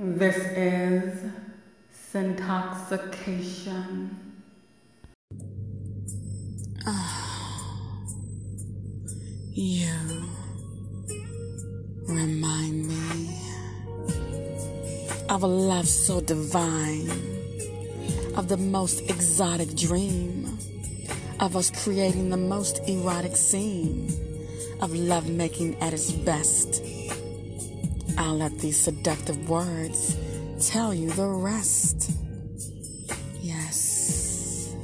This is Sintoxxication. Ah. You remind me of a love so divine, of the most exotic dream, of us creating the most erotic scene, of love making at its best. I'll let these seductive words tell you the rest. Yes.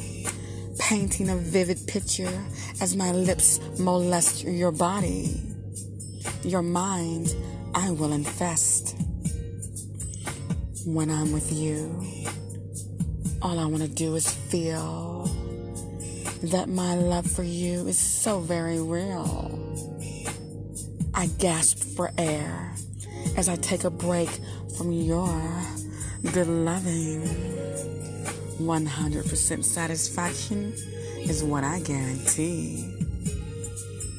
Painting a vivid picture as my lips molest your body. Your mind I will infest. When I'm with you, all I want to do is feel that my love for you is so very real. I gasp for air as I take a break from your good loving. 100% satisfaction is what I guarantee.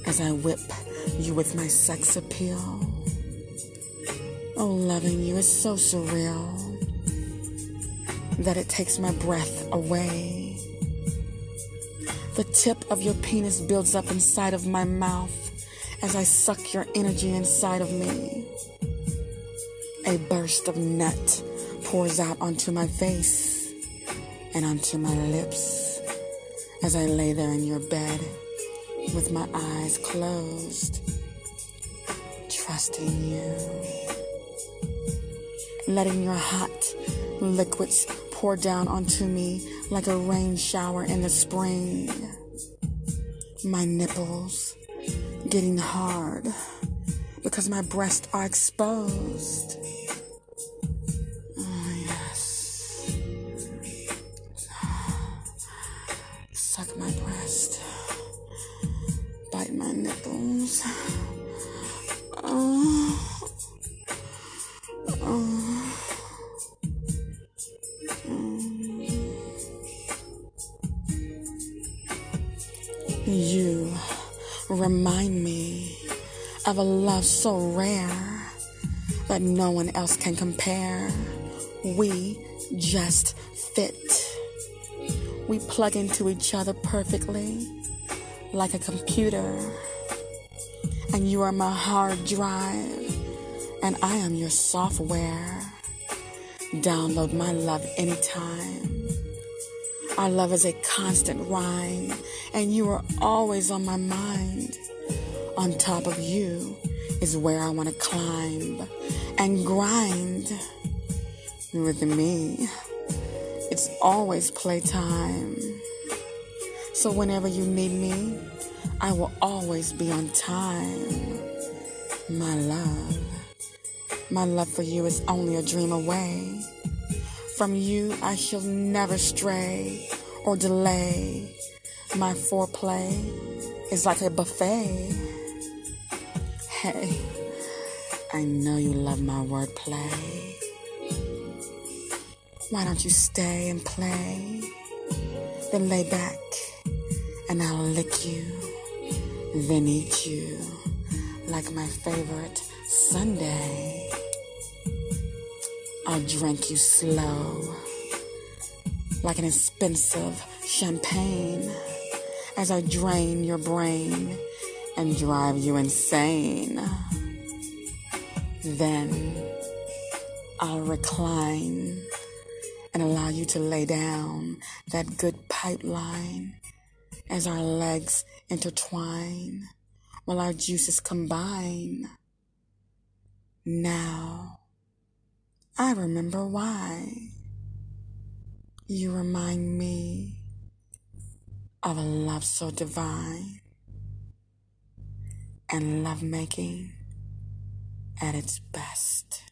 As I whip you with my sex appeal. Oh, loving you is so surreal that it takes my breath away. The tip of your penis builds up inside of my mouth as I suck your energy inside of me. A burst of nut pours out onto my face and onto my lips as I lay there in your bed with my eyes closed, trusting you. Letting your hot liquids pour down onto me like a rain shower in the spring. My nipples getting hard because my breasts are exposed. Oh, yes. Suck my breast. Bite my nipples. Oh. Oh. You remind me of a love so rare that no one else can compare. We just fit. We plug into each other perfectly like a computer. And you are my hard drive, and I am your software. Download my love anytime. Our love is a constant rhyme, and you are always on my mind. On top of you is where I want to climb and grind with me. It's always playtime. So whenever you need me, I will always be on time. My love. My love for you is only a dream away. From you, I shall never stray or delay. My foreplay is like a buffet. Hey, I know you love my wordplay. Why don't you stay and play? Then lay back and I'll lick you, then eat you like my favorite sundae. I'll drink you slow, like an expensive champagne, as I drain your brain and drive you insane. Then I'll recline and allow you to lay down that good pipeline as our legs intertwine while our juices combine. Now, I remember why. You remind me of a love so divine and lovemaking at its best.